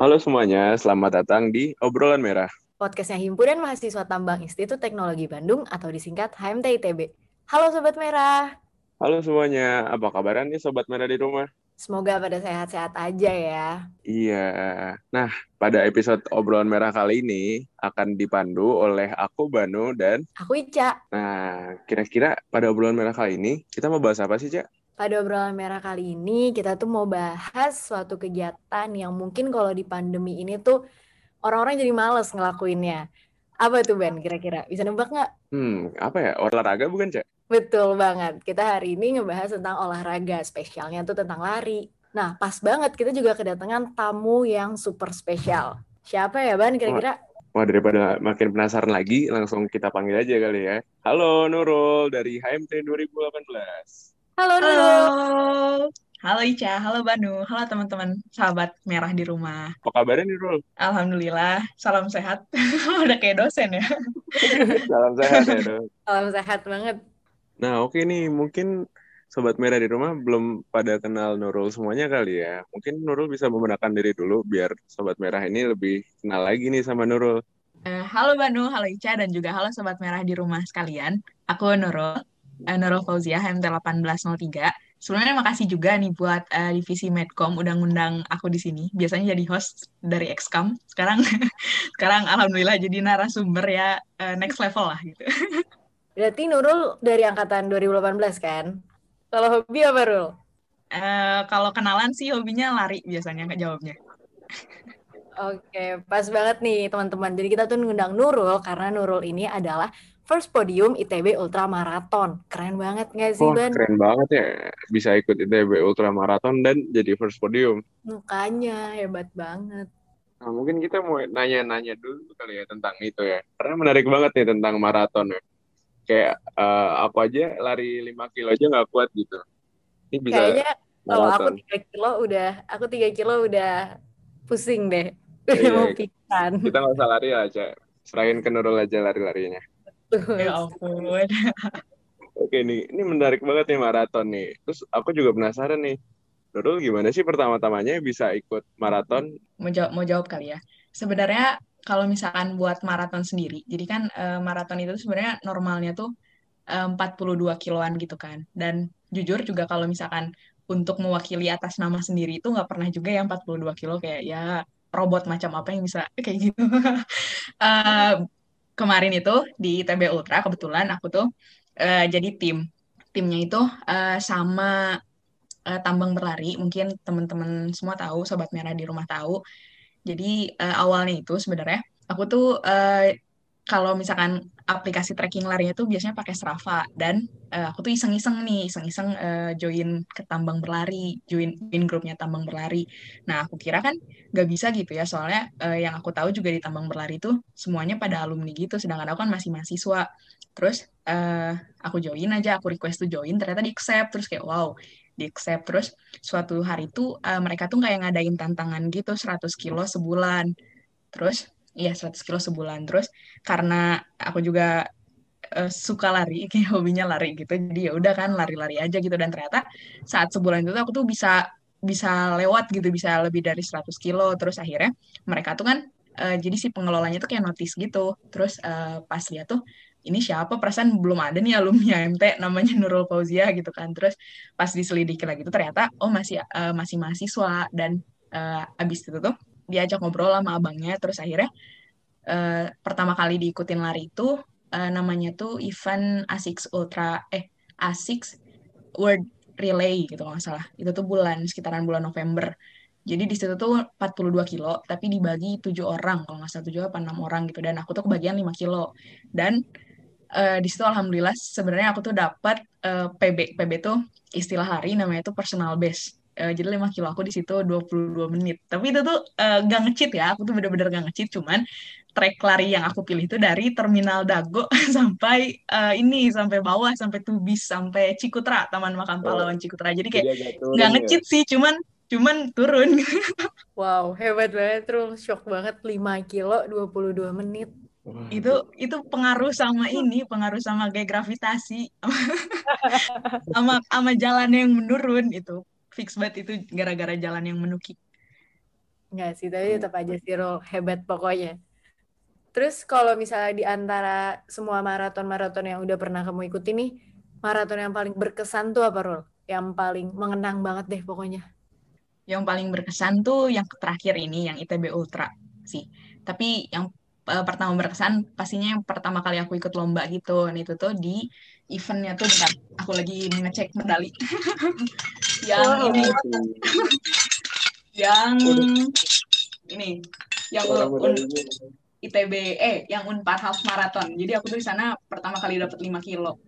Halo semuanya, selamat datang di Obrolan Merah. Podcastnya Himpunan Mahasiswa Tambang Institut Teknologi Bandung atau disingkat HMT ITB. Halo Sobat Merah. Halo semuanya, apa kabaran nih Sobat Merah di rumah? Semoga pada sehat-sehat aja ya. Iya. Nah, pada episode Obrolan Merah kali ini akan dipandu oleh aku Banu dan Aku Ica. Nah, kira-kira pada obrolan merah kali ini kita mau bahas apa sih, Cak? Pada obrolan merah kali ini kita tuh mau bahas suatu kegiatan yang mungkin kalau di pandemi ini tuh orang-orang jadi males ngelakuinnya. Apa tuh Ben kira-kira? Bisa nebak nggak? Hmm, apa ya? Olahraga bukan, Cak? Betul banget. Kita hari ini ngebahas tentang olahraga. Spesialnya tuh tentang lari. Nah, pas banget kita juga kedatangan tamu yang super spesial. Siapa ya Ban kira-kira? Wah, daripada makin penasaran lagi, langsung kita panggil aja kali ya. Halo Nurul dari HMT 2018. Halo Halo, Nurul. halo Ica, halo Banu, halo teman-teman sahabat merah di rumah. Apa kabarnya nih, Nurul? Alhamdulillah, salam sehat. Udah kayak dosen ya. Salam sehat ya, Nurul. Salam sehat banget. Nah, oke nih, mungkin Sobat Merah di rumah belum pada kenal Nurul semuanya kali ya. Mungkin Nurul bisa membenarkan diri dulu biar Sobat Merah ini lebih kenal lagi nih sama Nurul. Eh, halo Banu, halo Ica, dan juga halo sobat merah di rumah sekalian. Aku Nurul, Nurul Fauzia, HMT 1803. Sebelumnya makasih juga nih buat eh, divisi Medcom udah ngundang aku di sini. Biasanya jadi host dari Excam. Sekarang sekarang alhamdulillah jadi narasumber ya eh, next level lah gitu. Berarti Nurul dari angkatan 2018 kan? Kalau hobi apa, Rul? Eh, kalau kenalan sih hobinya lari biasanya nggak jawabnya. Oke, pas banget nih teman-teman. Jadi kita tuh ngundang Nurul karena Nurul ini adalah first podium ITB Ultra Marathon. Keren banget nggak sih, Wah, Ban? keren banget ya. Bisa ikut ITB Ultra Marathon dan jadi first podium. Mukanya hebat banget. Nah, mungkin kita mau nanya-nanya dulu kali ya tentang itu ya. Karena menarik banget nih tentang maraton ya. Kayak eh, aku aja lari 5 kilo aja nggak kuat gitu. Ini bisa Kayaknya kalau aku maraton. 3 kilo udah, aku 3 kilo udah pusing deh. Udah Iya, mau pingsan. Kita nggak usah lari aja. Serahin ke Nurul aja lari-larinya. Ya ampun. Oke nih, ini menarik banget nih maraton nih. Terus aku juga penasaran nih. Nurul gimana sih pertama-tamanya bisa ikut maraton? mau jawab mau jawab kali ya. Sebenarnya kalau misalkan buat maraton sendiri, jadi kan eh, maraton itu sebenarnya normalnya tuh eh, 42 kiloan gitu kan. Dan jujur juga kalau misalkan untuk mewakili atas nama sendiri itu nggak pernah juga yang 42 kilo kayak ya robot macam apa yang bisa kayak gitu. Eh, kemarin itu di ITB Ultra kebetulan aku tuh eh, jadi tim. Timnya itu eh, sama eh, tambang berlari. Mungkin teman-teman semua tahu, sobat merah di rumah tahu. Jadi eh, awalnya itu sebenarnya aku tuh eh, kalau misalkan aplikasi tracking larinya tuh biasanya pakai Strava dan eh, aku tuh iseng-iseng nih, iseng-iseng eh, join ke tambang berlari, join, join grupnya tambang berlari. Nah aku kira kan nggak bisa gitu ya, soalnya eh, yang aku tahu juga di tambang berlari tuh semuanya pada alumni gitu, sedangkan aku kan masih mahasiswa. Terus eh, aku join aja, aku request tuh join, ternyata di accept, terus kayak wow, di accept. Terus suatu hari tuh eh, mereka tuh kayak ngadain tantangan gitu 100 kilo sebulan. Terus iya 100 kilo sebulan. Terus karena aku juga eh, suka lari, kayak hobinya lari gitu. Jadi ya udah kan lari-lari aja gitu dan ternyata saat sebulan itu aku tuh bisa bisa lewat gitu, bisa lebih dari 100 kilo. Terus akhirnya mereka tuh kan eh, jadi si pengelolanya tuh kayak notice gitu. Terus eh, pas lihat tuh ini siapa perasaan belum ada nih alumni MT namanya Nurul Fauzia gitu kan. Terus pas diselidiki lagi tuh ternyata oh masih eh, masih mahasiswa dan eh, abis itu tuh diajak ngobrol sama abangnya. Terus akhirnya eh, pertama kali diikutin lari itu eh, namanya tuh event ASICS Ultra eh ASICS World Relay gitu nggak salah. Itu tuh bulan sekitaran bulan November. Jadi di situ tuh 42 kilo tapi dibagi tujuh orang. Kalau nggak salah tujuh apa enam orang gitu. Dan aku tuh kebagian 5 kilo. Dan eh, di situ alhamdulillah sebenarnya aku tuh dapat eh, PB PB tuh istilah hari namanya tuh personal best Eh, jadi 5 kilo aku di situ 22 menit. Tapi itu tuh eh, gak nge-cheat ya, aku tuh bener-bener gak nge-cheat, cuman trek lari yang aku pilih itu dari Terminal Dago sampai eh, ini, sampai bawah, sampai Tubis, sampai Cikutra, Taman Makam Pahlawan Cikutra. Jadi kayak nggak ya. nge-cheat sih, cuman cuman turun. Wow, hebat banget, Rul. Shock banget 5 kilo 22 menit. Wah, itu itu pengaruh sama ini, pengaruh sama kayak gravitasi, sama sama jalan yang menurun itu. Fix banget itu gara-gara jalan yang menukik. Enggak sih, tapi tetap aja sih Rul, hebat pokoknya. Terus kalau misalnya di antara semua maraton-maraton yang udah pernah kamu ikuti nih, maraton yang paling berkesan tuh apa Rul? Yang paling mengenang banget deh pokoknya. Yang paling berkesan tuh yang terakhir ini, yang ITB Ultra sih. Tapi yang uh, pertama berkesan pastinya yang pertama kali aku ikut lomba gitu. Dan itu tuh di eventnya tuh bentar, aku lagi ngecek medali. yang Wow. ini, yang ini, yang un-. ITB eh yang Unpar Half Marathon. Jadi aku tuh di sana pertama kali dapat 5 kilo.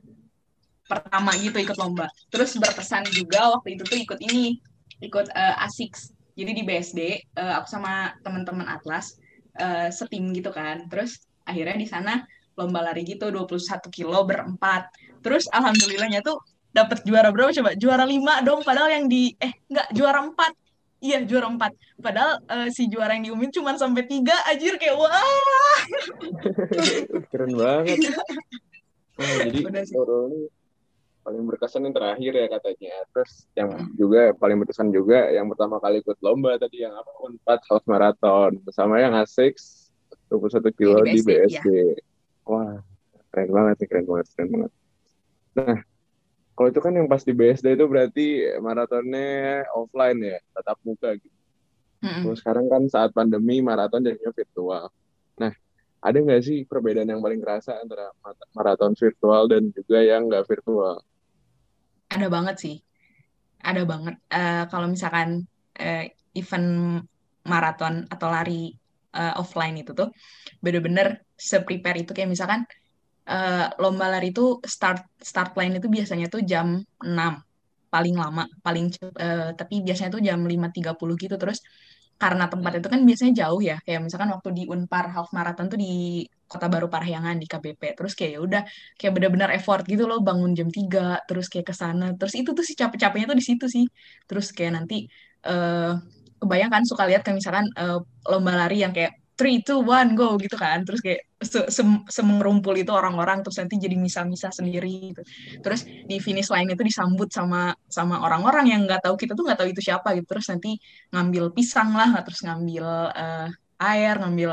Pertama gitu ikut lomba. Terus berkesan juga waktu itu tuh ikut ini, ikut eh, ASICS. Jadi di BSD eh, aku sama teman-teman Atlas eh, setim gitu kan. Terus akhirnya di sana lomba lari gitu 21 kilo berempat. Terus alhamdulillahnya tuh dapat juara berapa coba? Juara 5 dong padahal yang di eh enggak juara 4. Iya, juara 4. Padahal eh, si juara yang diumumin cuma sampai 3 anjir kayak wah. Keren banget. Nah, jadi ini paling berkesan yang terakhir ya katanya. Terus yang juga paling berkesan juga yang pertama kali ikut lomba tadi yang apa Unpad Half Marathon bersama yang Asik 21 kilo Di di BSD, BSD. Wah, keren banget nih, keren banget, keren banget. Nah, kalau itu kan yang pas di BSD itu berarti maratonnya offline ya, tatap muka gitu. Mm-mm. Terus sekarang kan saat pandemi maraton jadinya virtual. Nah, ada nggak sih perbedaan yang paling kerasa antara maraton virtual dan juga yang nggak virtual? Ada banget sih. Ada banget. Eh, kalau misalkan eh, event maraton atau lari eh, offline itu tuh bener-bener se-prepare itu kayak misalkan eh, lomba lari itu start start line itu biasanya tuh jam 6 paling lama, paling eh, tapi biasanya tuh jam 5.30 gitu. Terus karena tempat itu kan biasanya jauh ya. Kayak misalkan waktu di Unpar Half Marathon tuh di Kota Baru Parahyangan di KBP terus kayak ya udah kayak benar-benar effort gitu loh bangun jam 3 terus kayak ke sana. Terus itu tuh sih capek-capeknya tuh di situ sih. Terus kayak nanti eh kebayang kan suka lihat kayak misalkan eh, lomba lari yang kayak three two one go gitu kan. Terus kayak se itu orang-orang terus nanti jadi misah-misah sendiri gitu. Terus di finish line itu disambut sama sama orang-orang yang nggak tahu kita tuh nggak tahu itu siapa gitu. Terus nanti ngambil pisang lah terus ngambil eh, air ngambil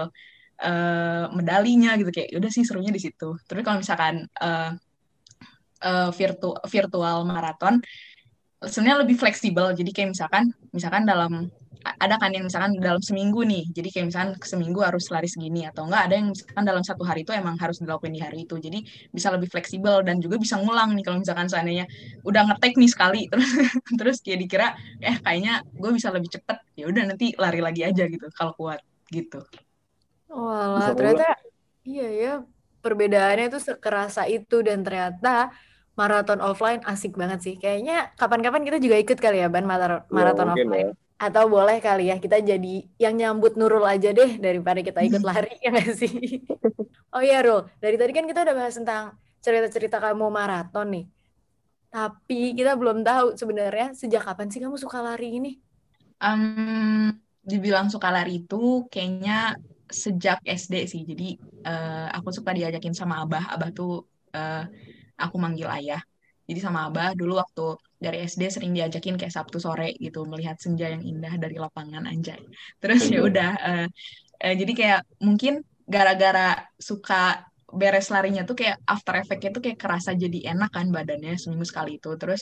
eh, medalinya gitu. Kayak udah sih serunya di situ. Terus kalau misalkan eh, eh, virtu virtual maraton sebenarnya lebih fleksibel. Jadi kayak misalkan misalkan dalam ada kan yang misalkan dalam seminggu nih. Jadi kayak misalkan seminggu harus lari segini atau enggak ada yang misalkan dalam satu hari itu emang harus dilakukan di hari itu. Jadi bisa lebih fleksibel dan juga bisa ngulang nih kalau misalkan seandainya udah ngetek nih sekali. Terus terus kayak dikira eh kayaknya gue bisa lebih cepet ya udah nanti lari lagi aja gitu kalau kuat gitu. Walah, Bisa ternyata iya ya perbedaannya tuh sekerasa itu dan ternyata maraton offline asik banget sih. Kayaknya kapan-kapan kita juga ikut kali ya Ban maraton, Ya, maraton mungkin offline. Atau boleh kali ya kita jadi yang nyambut Nurul aja deh daripada kita ikut lari ya nggak sih? Oh iya Rul, dari tadi kan kita udah bahas tentang cerita-cerita kamu maraton nih. Tapi kita belum tahu sebenarnya sejak kapan sih kamu suka lari ini? Em, dibilang suka lari itu kayaknya sejak SD sih. Jadi eh, aku suka diajakin sama abah. Abah tuh eh, aku manggil ayah. Jadi sama abah dulu waktu dari SD sering diajakin kayak Sabtu sore gitu melihat senja yang indah dari lapangan anjay. Terus ya udah eh, eh, jadi kayak mungkin gara-gara suka beres larinya tuh kayak after effect-nya tuh kayak kerasa jadi enak kan badannya seminggu sekali itu. Terus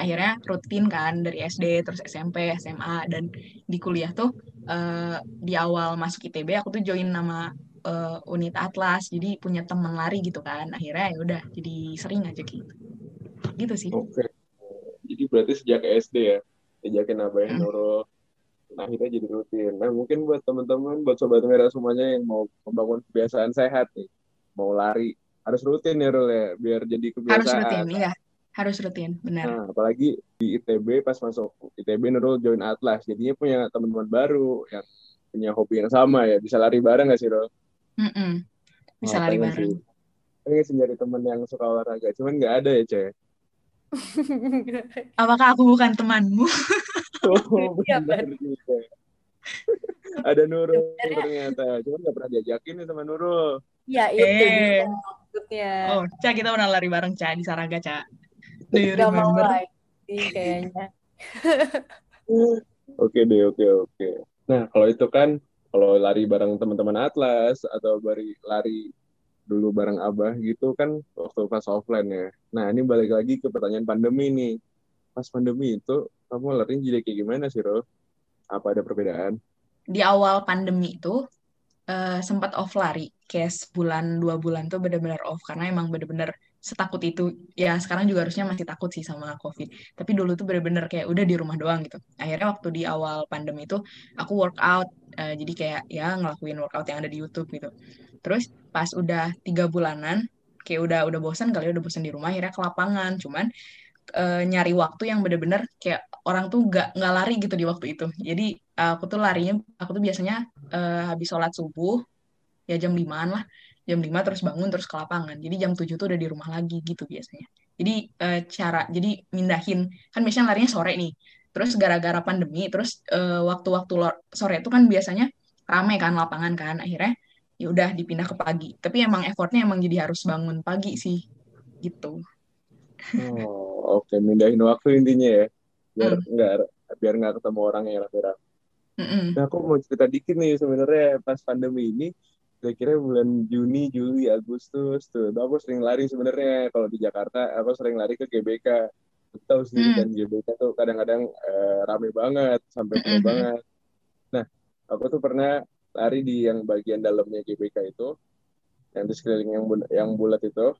akhirnya rutin kan dari SD terus SMP, SMA dan di kuliah tuh eh, di awal masuk ITB aku tuh join nama eh, unit Atlas jadi punya teman lari gitu kan akhirnya ya udah jadi sering aja gitu gitu sih Oke. Jadi berarti sejak SD ya, diajakin Abah Mm. Nurul. Nah, akhirnya jadi rutin. Nah, mungkin buat teman-teman, buat Sobat Merah semuanya yang mau membangun kebiasaan sehat nih, mau lari, harus rutin ya, Rul ya, biar jadi harus kebiasaan. rutin iya harus rutin benar Nah, apalagi di ITB pas masuk ITB Nurul join Atlas, jadinya punya teman-teman baru yang punya hobi yang sama ya, bisa lari bareng nggak sih, Rul? Mm-mm. bisa Wah, lari bareng sih. Pengen sih nyari teman yang suka olahraga, cuman nggak ada ya, Cek. apakah aku bukan temanmu Oh, Iya, benar juga. Ada Nurul ternyata, cuman nggak pernah diajakin nih sama Nurul. Ya itu Eh. maksudnya. oh Ca kita pernah lari bareng Ca di Saraga Ca do you Gak mau lagi kayaknya. Oke deh, oke, oke. Nah, kalau itu kan kalau lari bareng teman-teman Atlas atau lari dulu bareng Abah gitu kan waktu pas offline ya. Nah, ini balik lagi ke pertanyaan pandemi nih. Pas pandemi itu kamu lari jadi kayak gimana sih, Ro? Apa ada perbedaan? Di awal pandemi itu uh, sempat off lari, kayak sebulan dua bulan tuh benar-benar off karena emang benar-benar setakut itu ya sekarang juga harusnya masih takut sih sama covid tapi dulu tuh bener-bener kayak udah di rumah doang gitu akhirnya waktu di awal pandemi itu aku workout uh, jadi kayak ya ngelakuin workout yang ada di YouTube gitu terus pas udah tiga bulanan kayak udah udah bosan kali udah bosan di rumah akhirnya ke lapangan cuman uh, nyari waktu yang bener-bener kayak orang tuh gak nggak lari gitu di waktu itu jadi aku tuh larinya aku tuh biasanya uh, habis sholat subuh ya jam limaan lah jam 5 terus bangun terus ke lapangan. Jadi jam 7 tuh udah di rumah lagi gitu biasanya. Jadi e, cara jadi mindahin kan biasanya larinya sore nih. Terus gara-gara pandemi terus waktu waktu-waktu sore itu kan biasanya rame kan lapangan kan. Akhirnya ya udah dipindah ke pagi. Tapi emang effortnya emang jadi harus bangun pagi sih gitu. Oh, oke okay. mindahin waktu intinya ya. Biar hmm. enggak biar nggak ketemu orang yang rame-rame. Mm -mm. Nah, aku mau cerita dikit nih sebenarnya pas pandemi ini kira-kira bulan Juni, Juli, Agustus tuh. Aku sering lari sebenarnya kalau di Jakarta, aku sering lari ke GBK. Tahu sendiri hmm. kan GBK tuh kadang-kadang uh, rame banget sampai penuh hmm. banget. Nah, aku tuh pernah lari di yang bagian dalamnya GBK itu, yang di sekeliling yang bul yang bulat itu.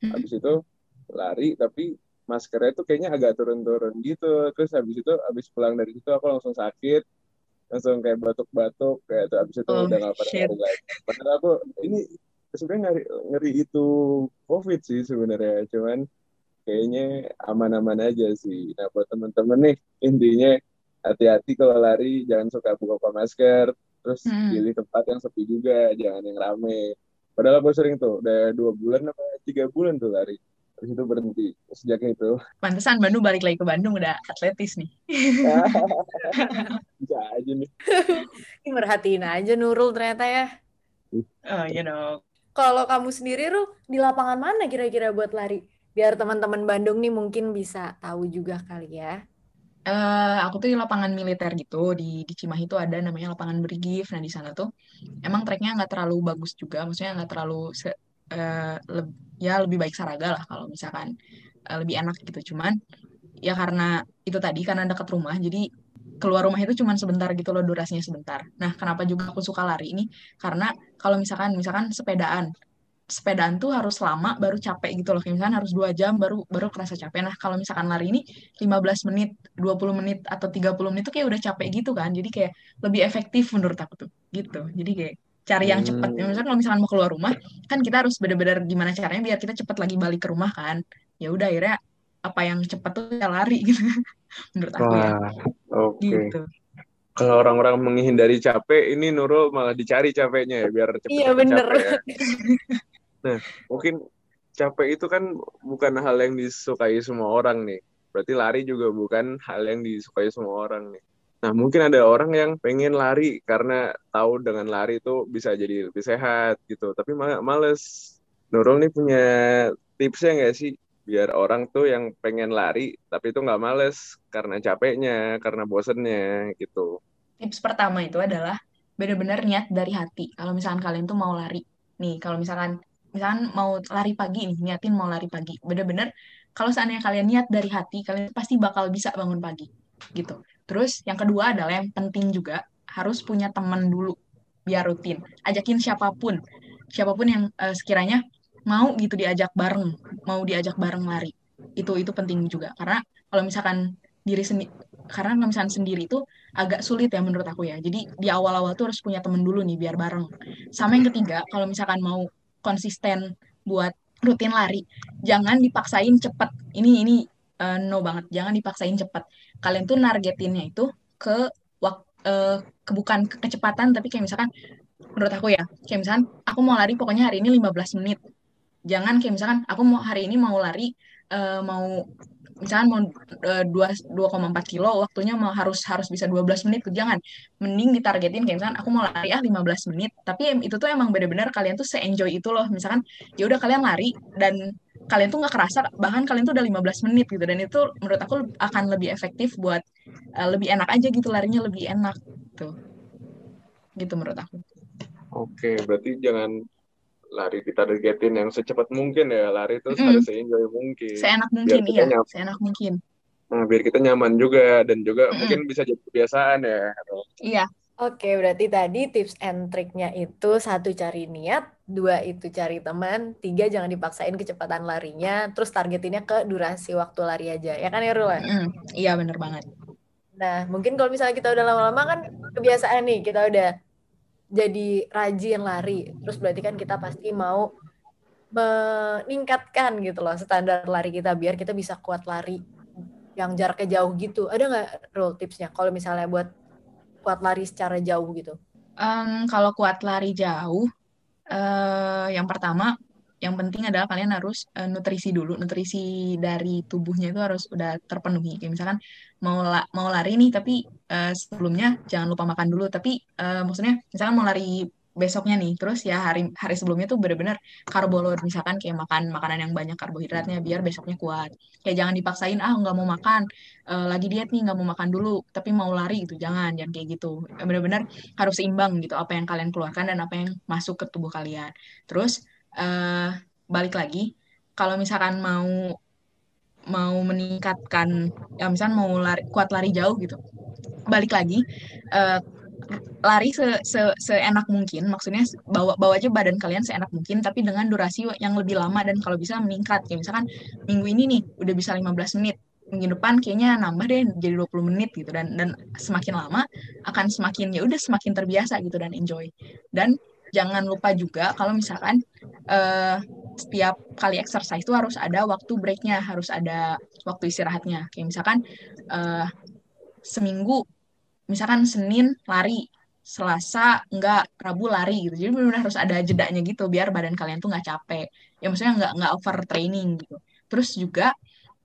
Hmm. Habis itu lari tapi maskernya tuh kayaknya agak turun-turun gitu. Terus habis itu habis pulang dari situ aku langsung sakit langsung kayak batuk-batuk kayak itu abis itu oh, udah nggak pernah lagi. Padahal aku ini sebenarnya ngeri, ngeri itu covid sih sebenarnya, cuman kayaknya aman-aman aja sih. Nah buat temen-temen nih intinya hati-hati kalau lari jangan suka buka-buka masker, terus hmm. pilih tempat yang sepi juga, jangan yang rame. Padahal aku sering tuh, udah dua bulan apa tiga bulan tuh lari. Terus itu berhenti sejak itu. Pantesan Bandung balik lagi ke Bandung udah atletis nih. Bisa aja nih. Merhatiin aja Nurul ternyata ya. Oh, you know. Kalau kamu sendiri, Ru, di lapangan mana kira-kira buat lari? Biar teman-teman Bandung nih mungkin bisa tahu juga kali ya. Uh, aku tuh di lapangan militer gitu di di Cimahi itu ada namanya lapangan Brigif. Nah di sana tuh emang treknya nggak terlalu bagus juga, maksudnya nggak terlalu se, uh, ya lebih baik Saraga lah kalau misalkan uh, lebih enak gitu cuman ya karena itu tadi karena dekat rumah jadi keluar rumah itu cuma sebentar gitu loh durasinya sebentar. Nah, kenapa juga aku suka lari ini? Karena kalau misalkan misalkan sepedaan, sepedaan tuh harus lama baru capek gitu loh. Kayak misalkan harus dua jam baru baru kerasa capek. Nah, kalau misalkan lari ini 15 menit, 20 menit atau 30 menit tuh kayak udah capek gitu kan. Jadi kayak lebih efektif menurut aku tuh. Gitu. Jadi kayak cari yang cepat. Hmm. Misalnya kalau misalkan mau keluar rumah, kan kita harus benar-benar gimana caranya biar kita cepat lagi balik ke rumah kan. Ya udah akhirnya apa yang cepat tuh ya lari gitu. Menurut aku ya. Wah, ya. Oke. Okay. Gitu. Kalau orang-orang menghindari capek, ini Nurul malah dicari capeknya ya biar cepat Iya bener. Ya. nah, mungkin capek itu kan bukan hal yang disukai semua orang nih. Berarti lari juga bukan hal yang disukai semua orang nih. Nah, mungkin ada orang yang pengen lari karena tahu dengan lari itu bisa jadi lebih sehat gitu. Tapi males. Nurul nih punya tipsnya nggak sih? Biar orang tuh yang pengen lari, tapi itu nggak males karena capeknya, karena bosennya gitu. Tips pertama itu adalah benar-benar niat dari hati. Kalau misalkan kalian tuh mau lari. Nih, kalau misalkan misalkan mau lari pagi nih, niatin mau lari pagi. Bener-bener kalau seandainya kalian niat dari hati, kalian pasti bakal bisa bangun pagi. Gitu. Terus yang kedua adalah yang penting juga harus punya teman dulu biar rutin. Ajakin siapa pun, siapa pun yang uh, sekiranya mau gitu diajak bareng, mau diajak bareng lari. Itu itu penting juga karena kalau misalkan diri sendiri karena kalau misalkan sendiri itu agak sulit ya menurut aku ya. Jadi di awal-awal tuh harus punya temen dulu nih biar bareng. Sama yang ketiga, kalau misalkan mau konsisten buat rutin lari, jangan dipaksain cepet. Ini ini uh, no banget. Jangan dipaksain cepat kalian tuh nargetinnya itu ke waktu uh, ke bukan ke kecepatan tapi kayak misalkan menurut aku ya kayak misalkan aku mau lari pokoknya hari ini 15 menit. Jangan kayak misalkan aku mau hari ini mau lari uh, mau misalkan mau uh, 2 2,4 kilo waktunya mau harus harus bisa 12 menit jangan mending ditargetin kayak misalkan aku mau lari ah 15 menit tapi itu tuh emang bener-bener kalian tuh se-enjoy itu loh misalkan ya udah kalian lari dan kalian tuh nggak kerasa bahkan kalian tuh udah 15 menit gitu dan itu menurut aku akan lebih efektif buat uh, lebih enak aja gitu larinya lebih enak gitu. Gitu menurut aku. Oke, berarti jangan lari ditargetin yang secepat mungkin ya. Lari terus Mm-mm. harus enjoy mungkin. Seenak mungkin, kita iya. Seenak mungkin. Nah, biar kita nyaman juga dan juga Mm-mm. mungkin bisa jadi kebiasaan ya. Iya, Oke, berarti tadi tips and triknya itu satu cari niat, dua itu cari teman, tiga jangan dipaksain kecepatan larinya, terus targetinnya ke durasi waktu lari aja. Ya kan ya Rul? Mm, iya bener banget. Nah, mungkin kalau misalnya kita udah lama-lama kan kebiasaan nih, kita udah jadi rajin lari. Terus berarti kan kita pasti mau meningkatkan gitu loh standar lari kita biar kita bisa kuat lari yang jaraknya jauh gitu. Ada nggak Rul tipsnya kalau misalnya buat kuat lari secara jauh gitu? Em, kalau kuat lari jauh, eh, yang pertama, yang penting adalah kalian harus eh, nutrisi dulu. Nutrisi dari tubuhnya itu harus udah terpenuhi. Kayak misalkan mau la- mau lari nih, tapi eh, sebelumnya jangan lupa makan dulu. Tapi eh, maksudnya, misalkan mau lari besoknya nih, terus ya hari hari sebelumnya tuh bener-bener karbo load. Misalkan kayak makan makanan yang banyak karbohidratnya biar besoknya kuat. Kayak jangan dipaksain, ah nggak mau makan, eh, lagi diet nih nggak mau makan dulu, tapi mau lari gitu. Jangan, jangan kayak gitu. Bener-bener harus seimbang gitu apa yang kalian keluarkan dan apa yang masuk ke tubuh kalian. Terus eh, balik lagi kalau misalkan mau mau meningkatkan ya misalkan mau lari kuat lari jauh gitu. Balik lagi eh, lari se, se- seenak mungkin maksudnya bawa bawa aja badan kalian seenak mungkin tapi dengan durasi yang lebih lama dan kalau bisa meningkat kayak misalkan minggu ini nih udah bisa 15 menit minggu depan kayaknya nambah deh jadi 20 menit gitu dan dan semakin lama akan semakin ya udah semakin terbiasa gitu dan enjoy. Dan jangan lupa juga kalau misalkan eh, setiap kali exercise itu harus ada waktu breaknya, harus ada waktu istirahatnya. Kayak misalkan eh, seminggu, misalkan Senin lari, Selasa enggak, Rabu lari gitu. Jadi benar-benar harus ada jedanya gitu biar badan kalian tuh nggak capek. Ya maksudnya nggak nggak overtraining gitu. Terus juga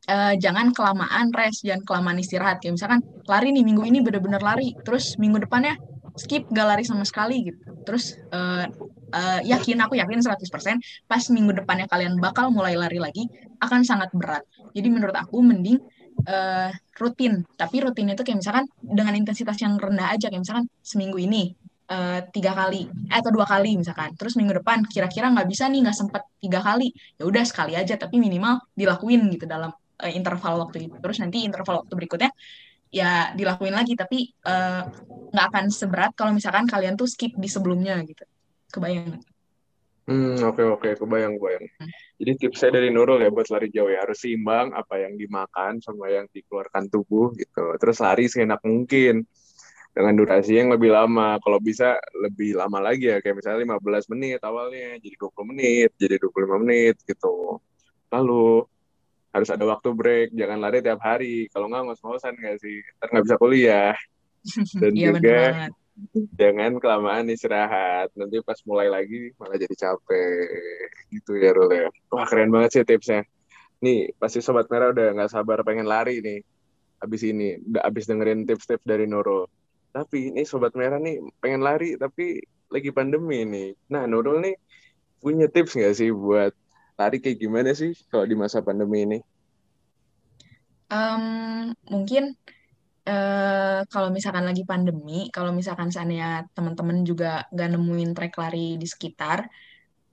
eh, jangan kelamaan rest, jangan kelamaan istirahat. Kayak misalkan lari nih minggu ini bener-bener lari, terus minggu depannya skip gak lari sama sekali gitu. Terus eh, eh, yakin aku yakin 100% pas minggu depannya kalian bakal mulai lari lagi akan sangat berat. Jadi menurut aku mending eh, rutin, tapi rutinnya itu kayak misalkan dengan intensitas yang rendah aja kayak misalkan seminggu ini eh, tiga kali eh, atau dua kali misalkan. Terus minggu depan kira-kira nggak bisa nih nggak sempet tiga kali, ya udah sekali aja tapi minimal dilakuin gitu dalam interval waktu itu. Terus nanti interval waktu berikutnya ya dilakuin lagi tapi eh, nggak akan seberat kalau misalkan kalian tuh skip di sebelumnya gitu. Kebayang? Hmm, oke oke, kebayang kebayang. Hmm. Jadi tipsnya dari Nurul ya buat lari jauh ya harus seimbang apa yang dimakan sama yang dikeluarkan tubuh gitu. Terus lari seenak mungkin dengan durasi yang lebih lama. Kalau bisa lebih lama lagi ya kayak misalnya 15 menit awalnya jadi 20 menit, jadi 25 menit gitu. Lalu harus ada waktu break, jangan lari tiap hari. Kalau nggak ngos-ngosan nggak sih? Ntar nggak bisa kuliah. Dan Iya juga jangan kelamaan istirahat. Nanti pas mulai lagi malah jadi capek. Gitu ya, Rul ya. Wah, keren banget sih tipsnya. Nih, pasti Sobat Merah udah nggak sabar pengen lari nih. Abis ini, udah abis dengerin tips-tips dari Nurul. Tapi ini Sobat Merah nih pengen lari, tapi lagi pandemi nih. Nah, Nurul nih punya tips nggak sih buat lari kayak gimana sih kalau di masa pandemi ini? Em, mungkin eh, kalau misalkan lagi pandemi, kalau misalkan seandainya teman-teman juga nggak nemuin trek lari di sekitar,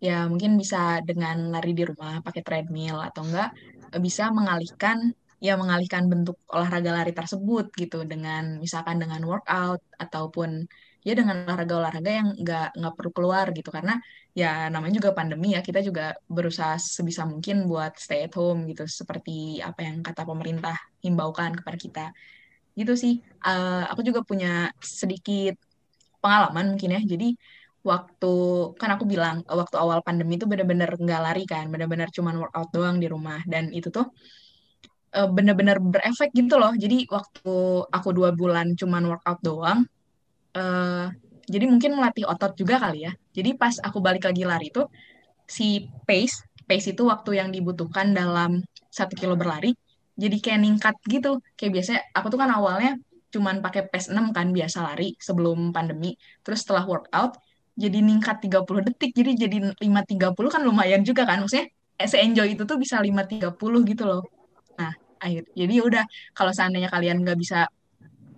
ya mungkin bisa dengan lari di rumah pakai treadmill atau enggak bisa mengalihkan ya mengalihkan bentuk olahraga lari tersebut gitu dengan misalkan dengan workout ataupun ya dengan olahraga-olahraga yang nggak nggak perlu keluar gitu karena ya namanya juga pandemi ya. Kita juga berusaha sebisa mungkin buat stay at home gitu. Seperti apa yang kata pemerintah himbaukan kepada kita. Gitu sih. Eh, aku juga punya sedikit pengalaman mungkin ya. Jadi waktu kan aku bilang eh, waktu awal pandemi itu bener-bener nggak lari kan. Bener-bener cuman workout doang di rumah. Dan itu tuh eh, bener-bener berefek gitu loh. Jadi waktu aku dua bulan cuman workout doang eh, jadi mungkin melatih otot juga kali ya. Jadi pas aku balik lagi lari tuh si pace pace itu waktu yang dibutuhkan dalam satu kilo berlari jadi kayak ningkat gitu. Kayak biasanya aku tuh kan awalnya cuman pakai pace 6 kan biasa lari sebelum pandemi. Terus setelah workout jadi ningkat 30 detik jadi jadi 5.30 kan lumayan juga kan. Maksudnya eh, se-enjoy itu tuh bisa 5.30 gitu loh. Nah akhir jadi ya udah kalau seandainya kalian nggak bisa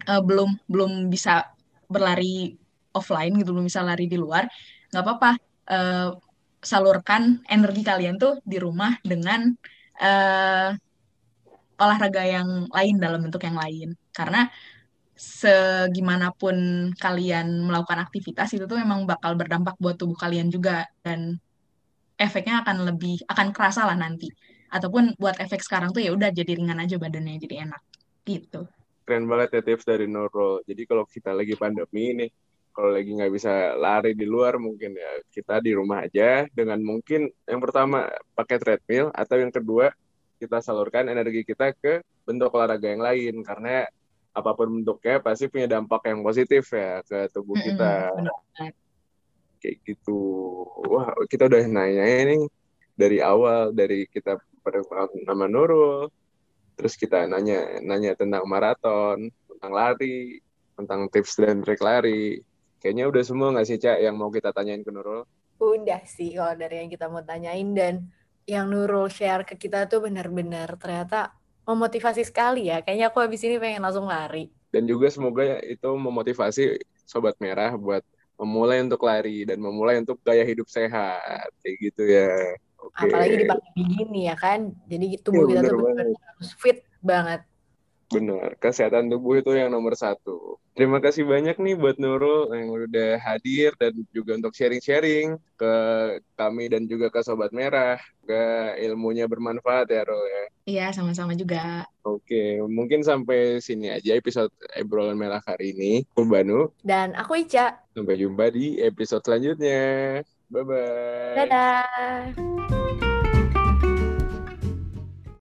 eh, belum belum bisa berlari offline gitu, misal lari di luar, nggak apa-apa. Uh, salurkan energi kalian tuh di rumah dengan uh, olahraga yang lain dalam bentuk yang lain. Karena segimanapun kalian melakukan aktivitas itu tuh memang bakal berdampak buat tubuh kalian juga dan efeknya akan lebih akan kerasa lah nanti ataupun buat efek sekarang tuh ya udah jadi ringan aja badannya jadi enak gitu keren banget ya tips dari Nurul jadi kalau kita lagi pandemi nih kalau lagi nggak bisa lari di luar mungkin ya kita di rumah aja dengan mungkin yang pertama pakai treadmill atau yang kedua kita salurkan energi kita ke bentuk olahraga yang lain karena apa pun bentuknya pasti punya dampak yang positif ya ke tubuh kita. Kayak gitu. Wah, kita udah nanya ini dari awal dari kita perkenalkan nama Nurul, terus kita nanya nanya tentang maraton, tentang lari, tentang tips dan trik lari. Kayaknya udah semua nggak sih Cak yang mau kita tanyain ke Nurul? Udah sih kalau dari yang kita mau tanyain dan yang Nurul share ke kita tuh benar-benar ternyata memotivasi sekali ya. Kayaknya aku habis ini pengen langsung lari. Dan juga semoga itu memotivasi Sobat Merah buat memulai untuk lari dan memulai untuk gaya hidup sehat. Kayak gitu ya. Okay. Apalagi di pagi gini ya kan. Jadi tubuh ya, kita tuh harus fit banget. Benar, kesehatan tubuh itu yang nomor satu. Terima kasih banyak nih buat Nurul yang udah hadir dan juga untuk sharing-sharing ke kami dan juga ke Sobat Merah. Ke ilmunya bermanfaat ya, Rul ya. Iya, sama-sama juga. Oke, mungkin sampai sini aja episode Ebrolan Merah hari ini. Aku Banu. Dan aku Ica. Sampai jumpa di episode selanjutnya. Bye-bye. Dadah.